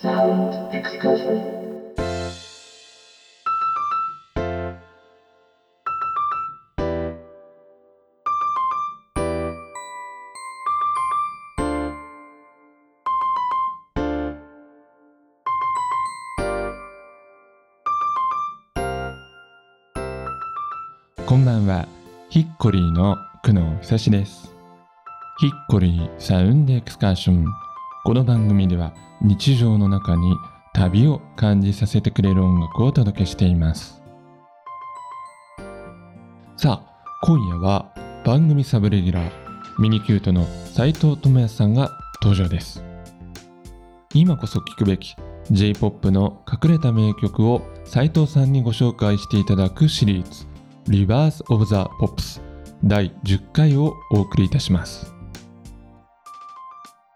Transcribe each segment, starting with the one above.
こんばんは、ヒッコリーの久野久志です。Hickory Sound Excursion。この番組では日常の中に旅を感じさせてくれる音楽をお届けしています。さあ、今夜は番組サブレギュラー、ミニキュートの斉藤智也さんが登場です。今こそ聴くべき J-POP の隠れた名曲を斉藤さんにご紹介していただくシリーズリバース・オブ・ザ・ポップス第10回をお送りいたします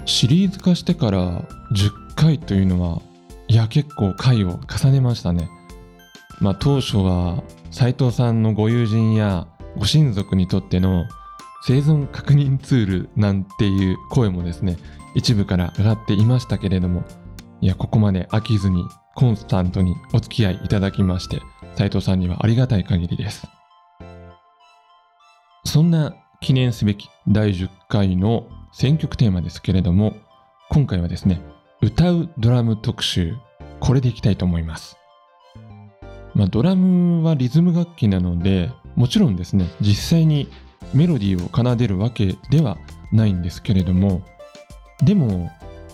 シリーズ化してから10回というのはいや結構回を重ねましたね。まあ当初は斉藤さんのご友人やご親族にとっての生存確認ツールなんていう声もですね一部から上がっていましたけれどもいやここまで飽きずにコンスタントにお付き合いいただきまして斉藤さんにはありがたい限りです。そんな記念すべき第10回の選曲テーマですけれども、今回はですね、歌うドラム特集、これでいきたいと思います。まあ、ドラムはリズム楽器なので、もちろんですね、実際にメロディーを奏でるわけではないんですけれども、でも、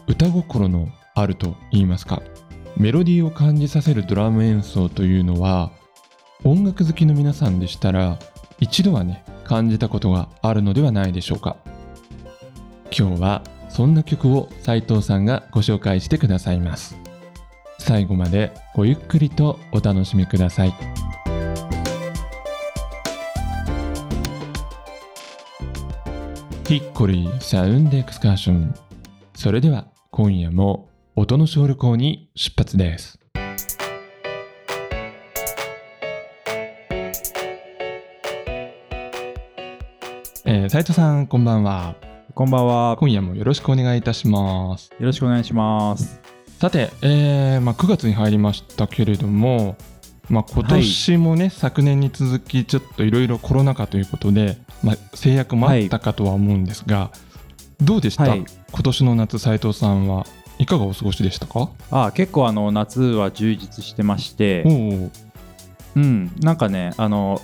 歌心のあると言いますか、メロディーを感じさせるドラム演奏というのは、音楽好きの皆さんでしたら、一度はね、感じたことがあるのではないでしょうか今日はそんな曲を斉藤さんがご紹介してくださいます。最後までごゆっくりとお楽しみください。ヒッコリーサウンドエクスカーション。それでは今夜も音の小旅行に出発です。えー、斉藤さんこんばんは。こんばんは。今夜もよろしくお願いいたします。よろしくお願いします。さて、えーまあ、9月に入りましたけれども、まあ、今年もね、昨年に続きちょっといろいろコロナ禍ということで、まあ、制約もあったかとは思うんですが、どうでした、はい。今年の夏斉藤さんはいかがお過ごしでしたか？あ結構あの夏は充実してまして。うん、なんかね、あの、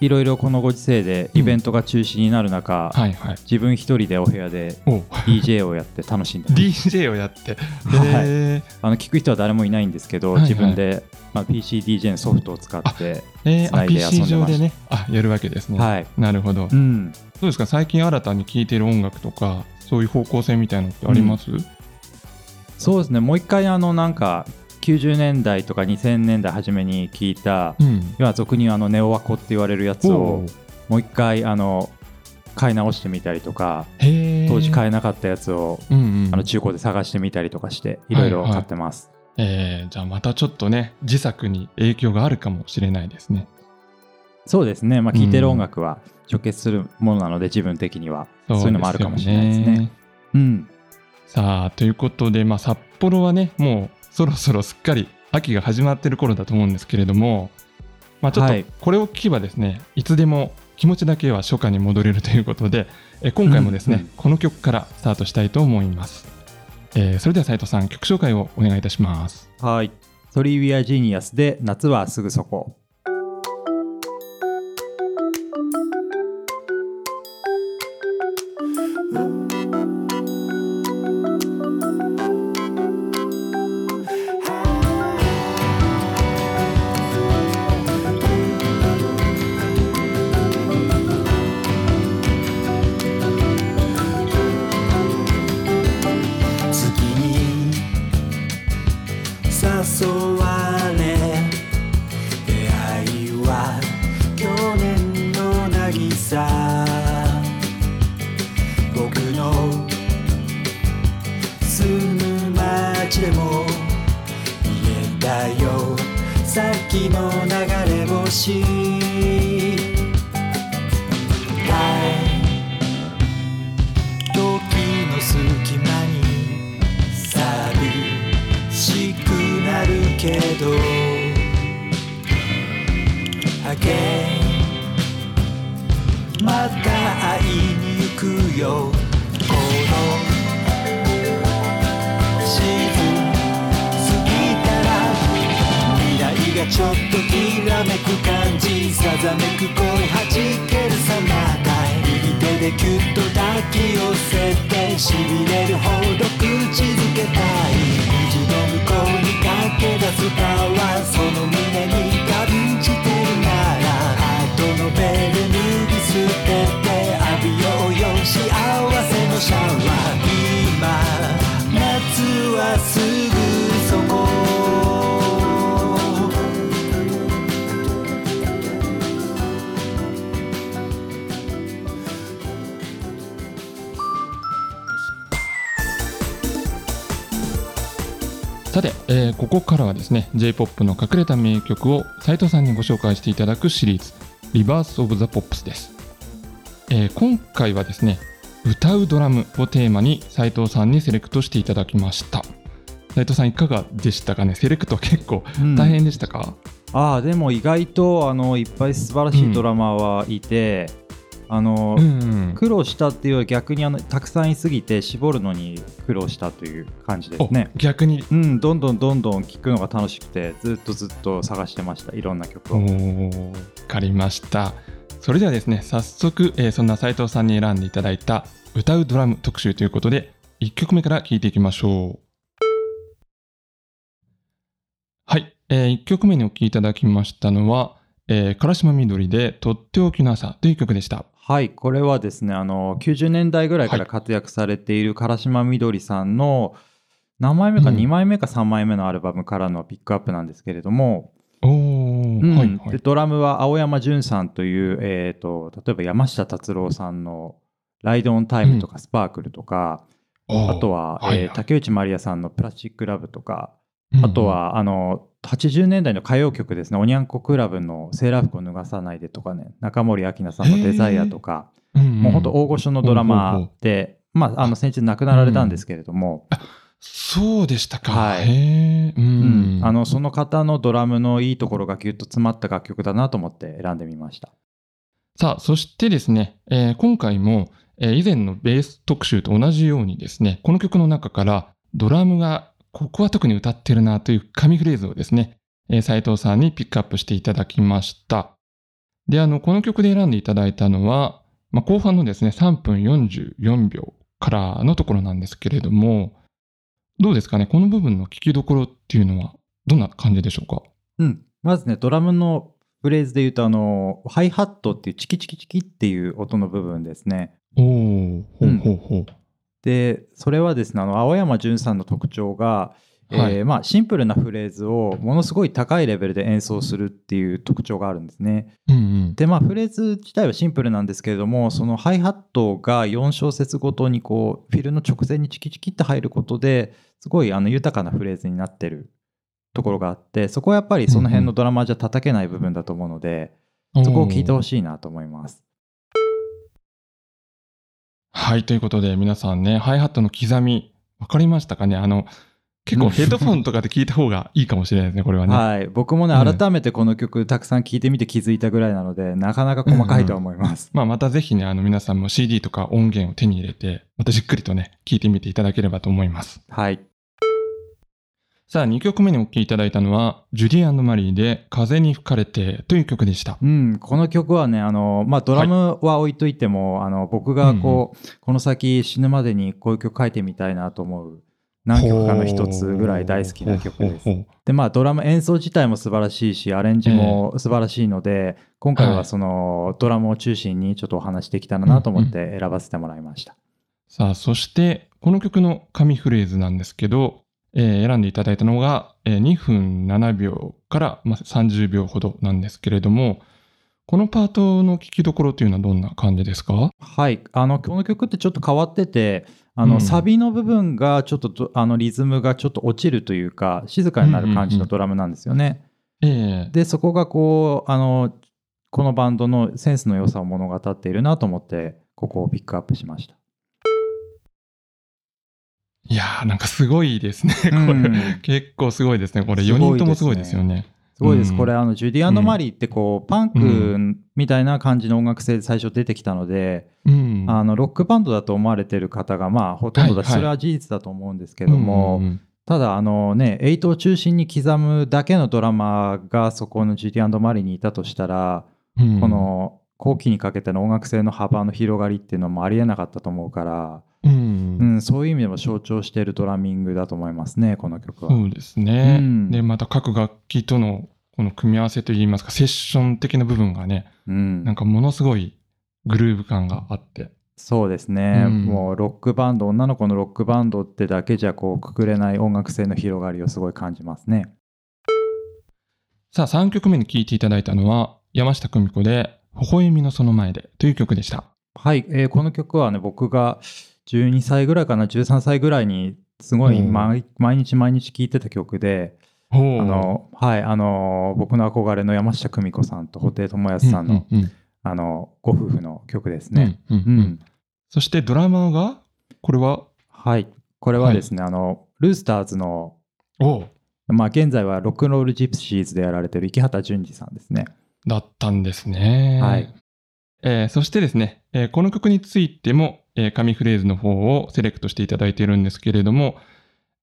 いろいろこのご時世でイベントが中止になる中、はいはい。自分一人でお部屋でお DJ をやって楽しんでます。DJ をやって、はい。えー。あの聞く人は誰もいないんですけど、はいはい。自分で、まあ、PC DJ のソフトを使って、えー、あ繋いで遊んでました上でね。あやるわけですね、はい。なるほど、どうん、うですか？最近新たに聴いてる音楽とかそういう方向性みたいなのってあります、そうですね、もう一回あのなんか90年代とか2000年代初めに聞いた、うん。今俗にあのネオワコって言われるやつをもう一回あの買い直してみたりとか当時買えなかったやつをうんうん。あの中古で探してみたりとかしていろいろ買ってます、えーじゃあまたちょっとね自作に影響があるかもしれないですね。そうですね。まあ聴いてる音楽は直結するものなので自分的には。そういうのもあるかもしれないですね。うん。さあということで、まあ、札幌はねもうそろそろすっかり秋が始まってる頃だと思うんですけれども、まあ、ちょっとはい。これを聞けばですね、い、つでも気持ちだけは初夏に戻れるということで、え今回もですね、うんうんこの曲からスタートしたいと思います。えーそれでは斉藤さん曲紹介をお願いいたします。はい「トリー・ウィア・ジーニアス」で「夏はすぐそこ」月ここからはですね J-POP の隠れた名曲を斉藤さんにご紹介していただくシリーズ「リバース・オブ・ザ・ポップス」です、えー今回はですね歌うドラムをテーマに斉藤さんにセレクトしていただきました。斉藤さんいかがでしたかね？セレクト結構うん。大変でしたか、ああでも意外とあのいっぱい素晴らしいドラマーはいて、あの、うんうん。苦労したっていうより逆にあのたくさんいすぎて絞るのに苦労したという感じですね。お。逆に。うん、どんどんどんどん聴くのが楽しくてずっとずっと探してましたいろんな曲おを。ーわかりました。それではですね早速、えーそんな斉藤さんに選んでいただいた歌うドラム特集ということで1曲目から聴いていきましょう。はい、え1曲目にお聴きいただきましたのは「えー、唐島みどりでとっておきの朝」という曲でしたはいこれはですねあの90年代ぐらいからはい。活躍されている唐島みどりさんの何枚目かうん。2枚目か3枚目のアルバムからのピックアップなんですけれども、はいはい。でドラムは青山純さんという、えー、と例えば山下達郎さんの「ライドオンタイム」とか「スパークル」とか、おー。あとは、はいはい。えー竹内まりやさんの「プラスチック・ラブ」とか、うん。あとはあの80年代の歌謡曲ですね。おにゃんこクラブの「セーラー服を脱がさないで」とかね。中森明菜さんの「デザイア」とか、うんうん。もう本当大御所のドラマーで、まあ、あの先日亡くなられたんですけれども、そうでしたか、はい。ううん。ん。あのその方のドラムのいいところがぎゅっと詰まった楽曲だなと思って選んでみました。さあ、そしてですね、えー今回も、えー以前のベース特集と同じようにですね、この曲の中からドラムがここは特に歌ってるなという神フレーズをですね、えー斉藤さんにピックアップしていただきました。で、あの、この曲で選んでいただいたのは、まあ、後半のですね、3分44秒からのところなんですけれども、どうですかね、この部分の聞きどころっていうのはどんな感じでしょうか？うん、まずねドラムのフレーズで言うとあのハイハットっていうチキチキチキっていう音の部分ですね。おー、ほうほうほう。でそれはですねあの青山純さんの特徴が、はいえーまあ、シンプルなフレーズをものすごい高いレベルで演奏するっていう特徴があるんですね。うんうん。でまあフレーズ自体はシンプルなんですけれどもそのハイハットが4小節ごとにこうフィルの直前にチキチキって入ることですごいあの豊かなフレーズになってるところがあってそこはやっぱりその辺のドラマじゃ叩けない部分だと思うので、そこを聞いてほしいなと思います。はい、ということで皆さんね、ハイハットの刻み、わかりましたかね？あの、結構ヘッドフォンとかで聞いた方がいいかもしれないですね、これはね。はい、僕もねうん改めてこの曲たくさん聴いてみて気づいたぐらいなのでなかなか細かいとは思います。まあ、またぜひね、あの皆さんも CD とか音源を手に入れて、またじっくりとね、聞いてみていただければと思います。はい、さあ、2曲目にお聴きいただいたのは、ジュディマリーで風に吹かれてという曲でした。うん、この曲はねあの、まあ、ドラムは置いといても、あの僕がこう、この先死ぬまでにこういう曲書いてみたいなと思う何曲かの一つぐらい大好きな曲です。でまあドラム演奏自体も素晴らしいしアレンジも素晴らしいので、今回はその、ドラムを中心にちょっとお話できたらなと思って選ばせてもらいました。さあ、そして、この曲の神フレーズなんですけど、えー選んでいただいたのが、えー2分7秒から、まあ、30秒ほどなんですけれども、このパートの聞きどころというのはどんな感じですか？はい、あのこの曲ってちょっと変わっててあの、うん。サビの部分がちょっとどあのリズムがちょっと落ちるというか静かになる感じのドラムなんですよね。ええ。でそこがこうあのこのバンドのセンスの良さを物語っているなと思ってここをピックアップしました。いやー、なんかすごいですね。これ、うん結構すごいですね。これ、す4ごいですね人ともすごいですよね。すごいです。うんこれ、あの、ジュディマリーってこう、パンクみたいな感じの音楽性で最初出てきたので、うん。あの、ロックバンドだと思われてる方が、まあ、ほとんどだし、それは事実だと思うんですけども、ただ、あのね、8を中心に刻むだけのドラマーがそこのジュディマリーにいたとしたら、うんこ、の後期にかけての音楽性の幅の広がりっていうのもありえなかったと思うから、うんうん、そういう意味でも象徴しているドラミングだと思いますね、この曲は。そうですね。うんで、また各楽器とのこの組み合わせといいますか、セッション的な部分がね、うんなんかものすごいグルーヴ感があって。そうですね、うんもうロックバンド女の子のロックバンドってだけじゃこうくくれない音楽性の広がりをすごい感じますねさあ、3曲目に聴いていただいたのは、山下久美子で、微笑みのその前でという曲でした。はい、えーこの曲はね僕が12歳ぐらいかな13歳ぐらいにすごいうん。毎毎日毎日聴いてた曲で、おあーのはいあの僕の憧れの山下久美子さんと布袋寅泰さんの,、あのご夫婦の曲ですうんね、うん。そしてドラマーが、これは、はい。これはですね、あのルースターズのまあ現在はロックンロールジプシーズでやられてる池畑淳二さんですね。だったんですね。はい。えーそしてですね、えーこの曲についても、えー紙フレーズの方をセレクトしていただいているんですけれども、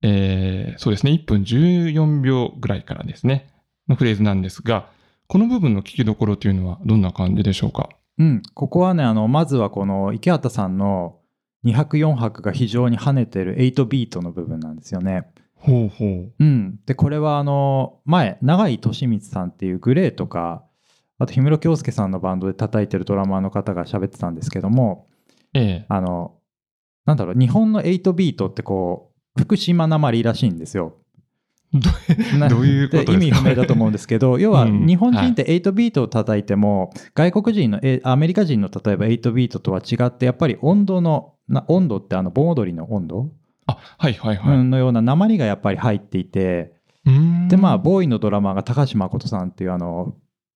えーそうですね、1分14秒ぐらいからですね、のフレーズなんですが、この部分の聞きどころというのはどんな感じでしょうか？うん、ここはねあのまずはこの池畑さんの2拍4拍が非常に跳ねてる8ビートの部分なんですよね。ほうほう。うん、でこれはあの前永井俊光さんっていうグレーとかあと氷室京介さんのバンドで叩いてるドラマーの方が喋ってたんですけどもええ。あのなんだろう日本の8ビートってこう福島なまりらしいんですよ。どういうことですか？意味不明だと思うんですけど 要はうん日本人って8ビートを叩いても、外国人のえアメリカ人の例えば8ビートとは違ってやっぱり温度のな温度ってあの盆踊りの温度、あ、はいはいはい。うんのような鉛がやっぱり入っていてでまあボーイのドラマーが高橋誠さんっていうあの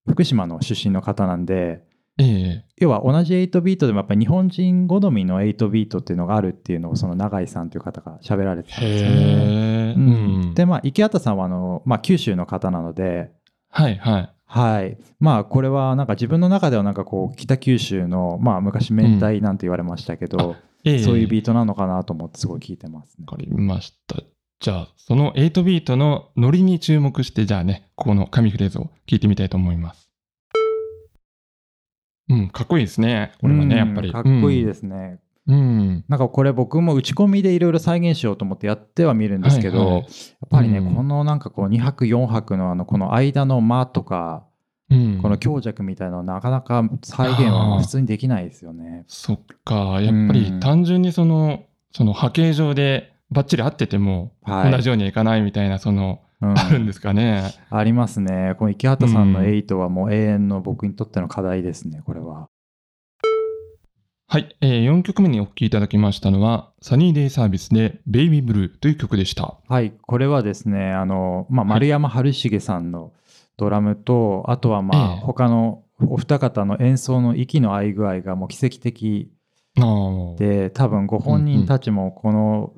福島の出身の方なんでええ要は同じ8ビートでもやっぱり日本人好みの8ビートっていうのがあるっていうのをその永井さんという方が喋られてたんですよね。ううんん、でまあ池畑さんはあの、まあ、九州の方なのではいはい。はい。まあ、これはなんか自分の中ではなんかこう、北九州の、まあ、昔明太なんて言われましたけど、ええそういうビートなのかなと思ってすごい聞いてますねわ。かりました。じゃあ、その8ビートのノリに注目して、じゃあね、ここの紙フレーズを聞いてみたいと思います。うん、かっこいいですね。これはね、やっぱり。。うんかっこいいですすね。うん。なんかこれ僕も打ち込みでいろいろ再現しようと思ってやってはみるんですけど、はいはいやっぱりね、うんこのなんかこう2拍4拍のあのこの間の間とか、うん、この強弱みたいなのなかなか再現は普通にできないですよね。そっか、やっぱり単純にその、その波形上でバッチリ合ってても、はい同じようにはいかないみたいな、その、うんあるんですかね。ありますね。この池畑さんのうん8はもう永遠の僕にとっての課題ですね、これは。はい、えー、4曲目にお聴きいただきましたのは、サニーデイサービスで、ベイビーブルーという曲でした。はい、これはですね、あの、まあ、丸山春重さんのドラムと、あとはまあ、ええ他のお二方の演奏の息の合い具合がもう奇跡的で、多分ご本人たちもこの、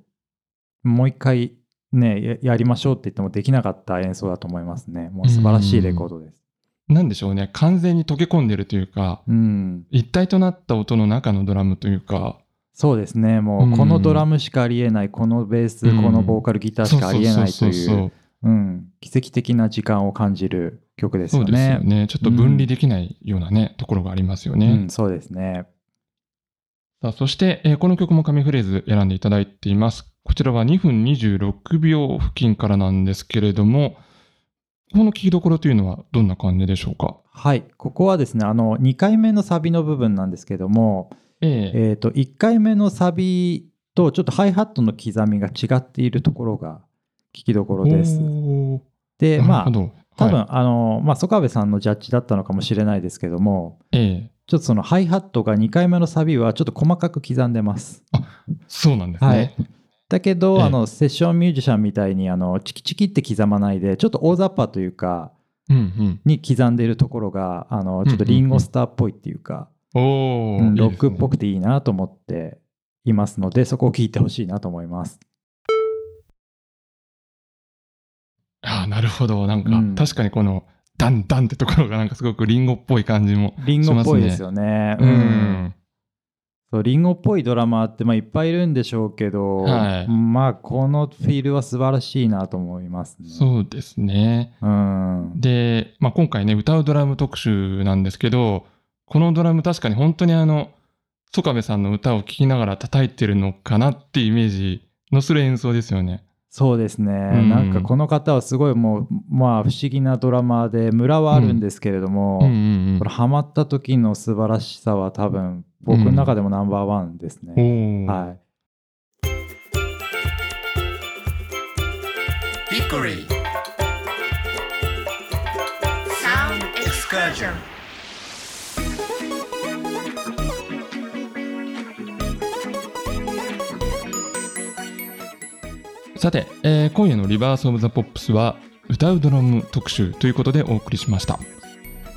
もう一回ね、ややりましょうって言ってもできなかった演奏だと思いますね。もう素晴らしいレコードです。なんでしょうね、完全に溶け込んでるというか、うん、一体となった音の中のドラムというか、そうですね、もうこのドラムしかありえない、このベース、うんこのボーカル、ギターしかありえないとそうそうそうそういう、うん奇跡的な時間を感じる曲ですそうよね。ですよね。ちょっと分離できないようなね、ところがありますよね。うん、そうですね。さあそして、えーこの曲も紙フレーズ選んでいただいています。こちらは2分26秒付近からなんですけれども、この聞きどころというのはどんな感じでしょうか？はい、ここはですね、あの2回目のサビの部分なんですけども、えええー、と1回目のサビとちょっとハイハットの刻みが違っているところが聞きどころです。で、なまあ。多分、はいあの、まあ、曽我部さんのジャッジだったのかもしれないですけども、ええちょっとそのハイハットが2回目のサビはちょっと細かく刻んでます。そうなんですね。はいだけど、ええ、あのセッションミュージシャンみたいにあのチキチキって刻まないでちょっと大雑把というか、うんうん、に刻んでいるところがあのちょっとリンゴスターっぽいっていうか、うん、うん、ロックっぽくていいなと思っていますので、ね、そこを聞いてほしいなと思います。あなるほど。なんか、うん、確かにこのダンダンってところがなんかすごくリンゴっぽい感じもしますね。リンゴっぽいですよね。うん、うん。そうリンゴっぽいドラマーってまあいっぱいいるんでしょうけど、はいまあこのフィールは素晴らしいなと思いますね。そうですね。うん。で、まあ、今回ね、歌うドラム特集なんですけど、このドラム確かに本当にあの、曽我部さんの歌を聴きながら叩いてるのかなっていうイメージのする演奏ですよね。そうですね、んなんかこの方はすごいもうまあ不思議なドラマーでムラはあるんですけれども、うんうんこれハマった時の素晴らしさは多分僕の中でもナンバーワンですね。うん。はい。Hickory Sound Excursion さて、えー今夜の Rebirth of the Pops は歌うドラム特集ということでお送りしました。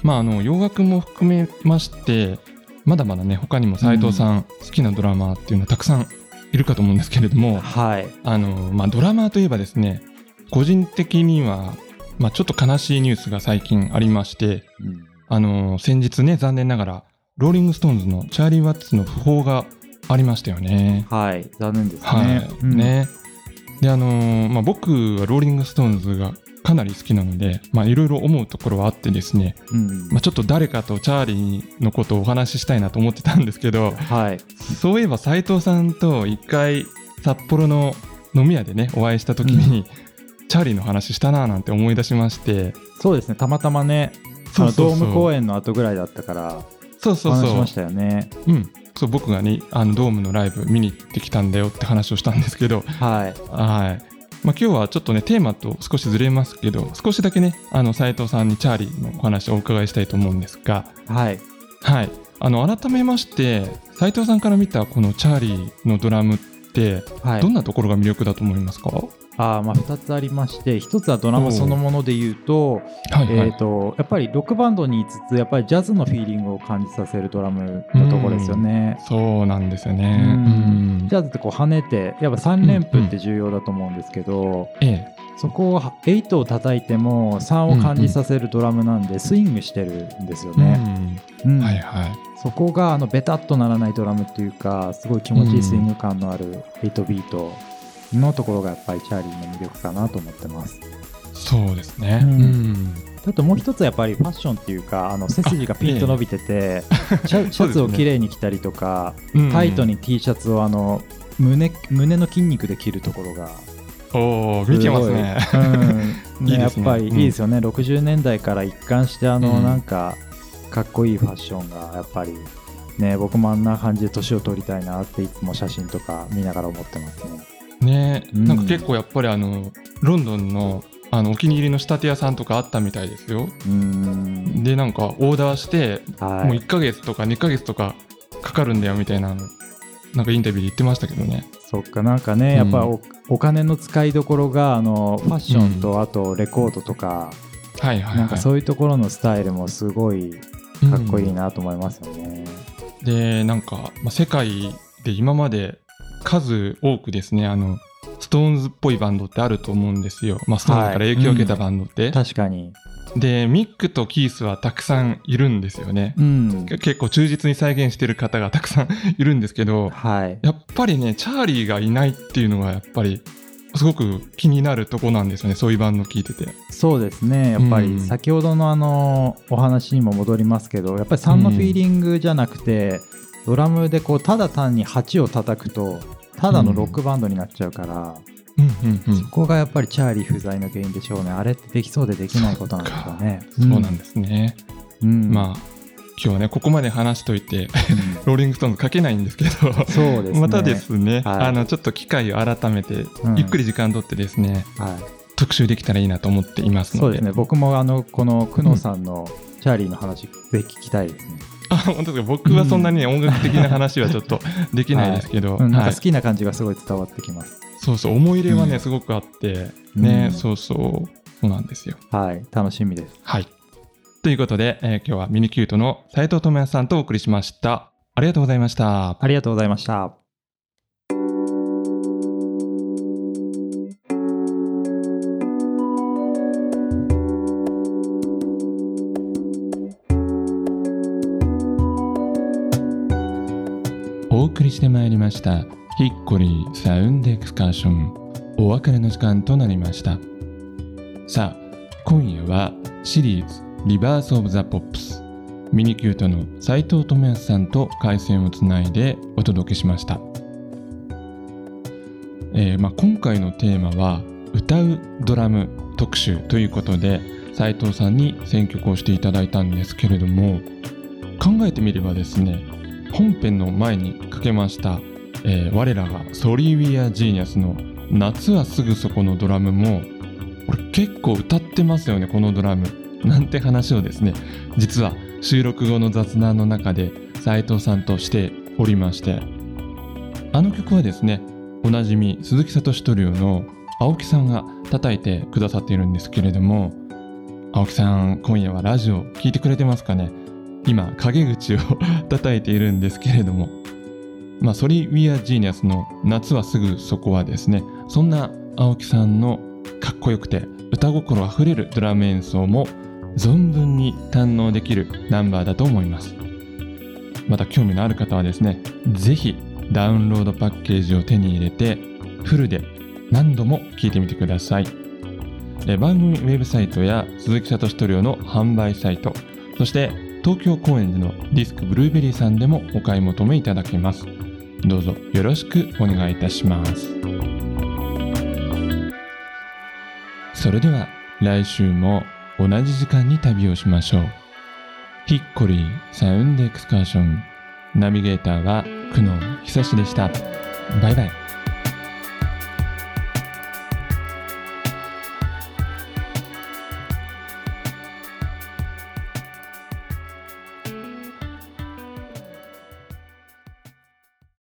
まああの洋楽も含めましてまだまだね他にも斉藤さん好きなドラマーっていうのはたくさんいるかと思うんですけれども、はい。あのまあドラマーといえばですね個人的にはまあちょっと悲しいニュースが最近ありましてあの先日ね残念ながらローリング・ストーンズのチャーリー・ワッツの訃報がありましたよね。はい。残念ですね。はい、うんね。であのーまあ、僕はローリング・ストーンズがかなり好きなのでまあいろいろ思うところはあってですね、うんまあ、ちょっと誰かとチャーリーのことをお話ししたいなと思ってたんですけどはい。そういえば斉藤さんと一回札幌の飲み屋でねお会いした時に、チャーリーの話したなぁなんて思い出しましてそうですね。たまたまね、あのそうそうそうドーム公演の後ぐらいだったから、そうそうそう話しましたよね。うんそう僕がねあのドームのライブ見に行ってきたんだよって話をしたんですけどはい。はい。まあ、今日はちょっとねテーマと少しずれますけど少しだけねあの斉藤さんにチャーリーのお話をお伺いしたいと思うんですがはい。はいあの改めまして斉藤さんから見たこのチャーリーのドラムってはい。どんなところが魅力だと思いますか、あーまあ2つありまして1つはドラマそのもので言うと,、はいはい、えー、とやっぱりロックバンドにいつつやっぱりジャズのフィーリングを感じさせるドラムのところですよね。そうなんですよね。ううんんジャズってこう跳ねてやっぱ3連符って重要だと思うんですけど、ええそこを8を叩いても3を感じさせるドラムなんでスイングしてるんですよね。うんはいはい。そこがあのベタっとならないドラムっていうかすごい気持ちいいスイング感のある8ビートのところがやっぱりチャーリーの魅力かなと思ってます。そうですね。うんうんあともう一つはやっぱりファッションっていうかあの背筋がピンと伸びてて、シャツをきれいに着たりとか、うんタイトに T シャツをあの胸胸の筋肉で着るところがおお見てますね。うん。ね。やっぱりいうん。いですよね、60年代から一貫してあの、うん。なんかかっこいいファッションがやっぱりね僕もあんな感じで年を取りたいなっていつも写真とか見ながら思ってますね。ね、うん。なんか結構やっぱりあのロンドンのあのお気に入りの仕立て屋さんとかあったみたいですよ。でなんかオーダーして、はいもう1ヶ月とか2ヶ月とかかかるんだよみたいなのなんかインタビューで言ってましたけどね。そっかなんかね、やっぱおお金の使いどころがあのファッションとあとレコードとか、はいはい、はい。なんかそういうところのスタイルもすごいかっこいいうんなと思いますよね。でなんか、まあ、世界で今まで数多くですねあのストーンズっぽいバンドってあると思うんですよ。まあ、ストーンズから影響を受けたバンドって。確かに。でミックとキースはたくさんいるんですよね。うん。け結構忠実に再現してる方がたくさんいるんですけどはい。やっぱりねチャーリーがいないっていうのがやっぱりすごく気になるとこなんですよねそういうバンド聞いてて。そうですね。やっぱうんり先ほどのあのお話にも戻りますけど、やっぱり3のフィーリングじゃなくて、ドラムでこうただ単に8を叩くと、ただのロックバンドになっちゃうから、うんうんうんそこがやっぱりチャーリー不在の原因でしょうね。あれってできそうでできないことなんですよね。そうなんですね。うん。まあ今日はねここまで話しといてうん ローリングストーンズかけないんですけどそうですね。またですね、はいあのちょっと機会を改めて、うんゆっくり時間取ってですねはい。特集できたらいいなと思っていますのでそうですね。僕もあのこの久野さんのチャーリーの話、ぜひ聞きたいですね。あ本当ですか。僕はそんなにね、音楽的な話はちょっとできないですけど、うん、なんはい。か好きな感じがすごい伝わってきます。そうそう思い入れはね、うん。すごくあって。ね、うん。そうそうそうなんですよ。はい。楽しみです。はい。ということで、えー今日はミニキュートの斉藤智也さんとお送りしました。ありがとうございました。ありがとうございました。「送りしてまいりました Hickory Sound Excursion。お別れの時間となりました。さあ今夜はシリーズ Rebirth of the Pops ミニキュートの斉藤智康さんと回線をつないでお届けしました、えーまあ、今回のテーマは歌うドラム特集ということで斉藤さんに選曲をしていただいたんですけれども考えてみればですね本編の前にかけました、えー我らが Sorry We're Genius の「夏はすぐそこ」のドラムもこれ結構歌ってますよねこのドラム。なんて話をですね実は収録後の雑談の中で斉藤さんとしておりまして。あの曲はですねおなじみ鈴木聡トリオの青木さんが叩いてくださっているんですけれども青木さん今夜はラジオ聞いてくれてますかね？今陰口を 叩いているんですけれども。まあソリ・ウィア・ジーニアスの夏はすぐそこはですねそんな青木さんのかっこよくて歌心あふれるドラム演奏も存分に堪能できるナンバーだと思います。また興味のある方はですねぜひダウンロードパッケージを手に入れてフルで何度も聴いてみてください。番組ウェブサイトや鈴木聡トリオの販売サイトそして東京高円寺のディスクブルーベリーさんでもお買い求めいただけます。どうぞよろしくお願いいたします。それでは来週も同じ時間に旅をしましょう。ヒッコリーサウンドエクスカーション。ナビゲーターは久野久志でした。バイバイ。